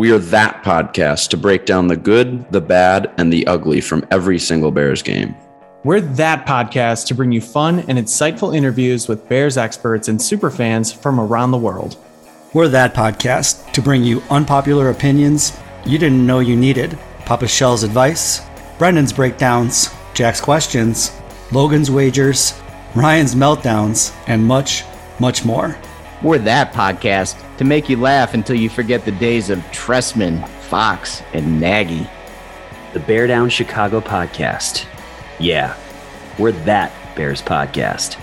We are that podcast to break down the good, the bad, and the ugly from every single Bears game. We're that podcast to bring you fun and insightful interviews with Bears experts and superfans from around the world. We're that podcast to bring you unpopular opinions you didn't know you needed, Papa Shell's advice, Brendan's breakdowns, Jack's questions, Logan's wagers, Ryan's meltdowns, and much, much more. We're that podcast to make you laugh until you forget the days of Trestman, Fox, and Nagy. The Bear Down Chicago podcast. Yeah, we're that Bears podcast.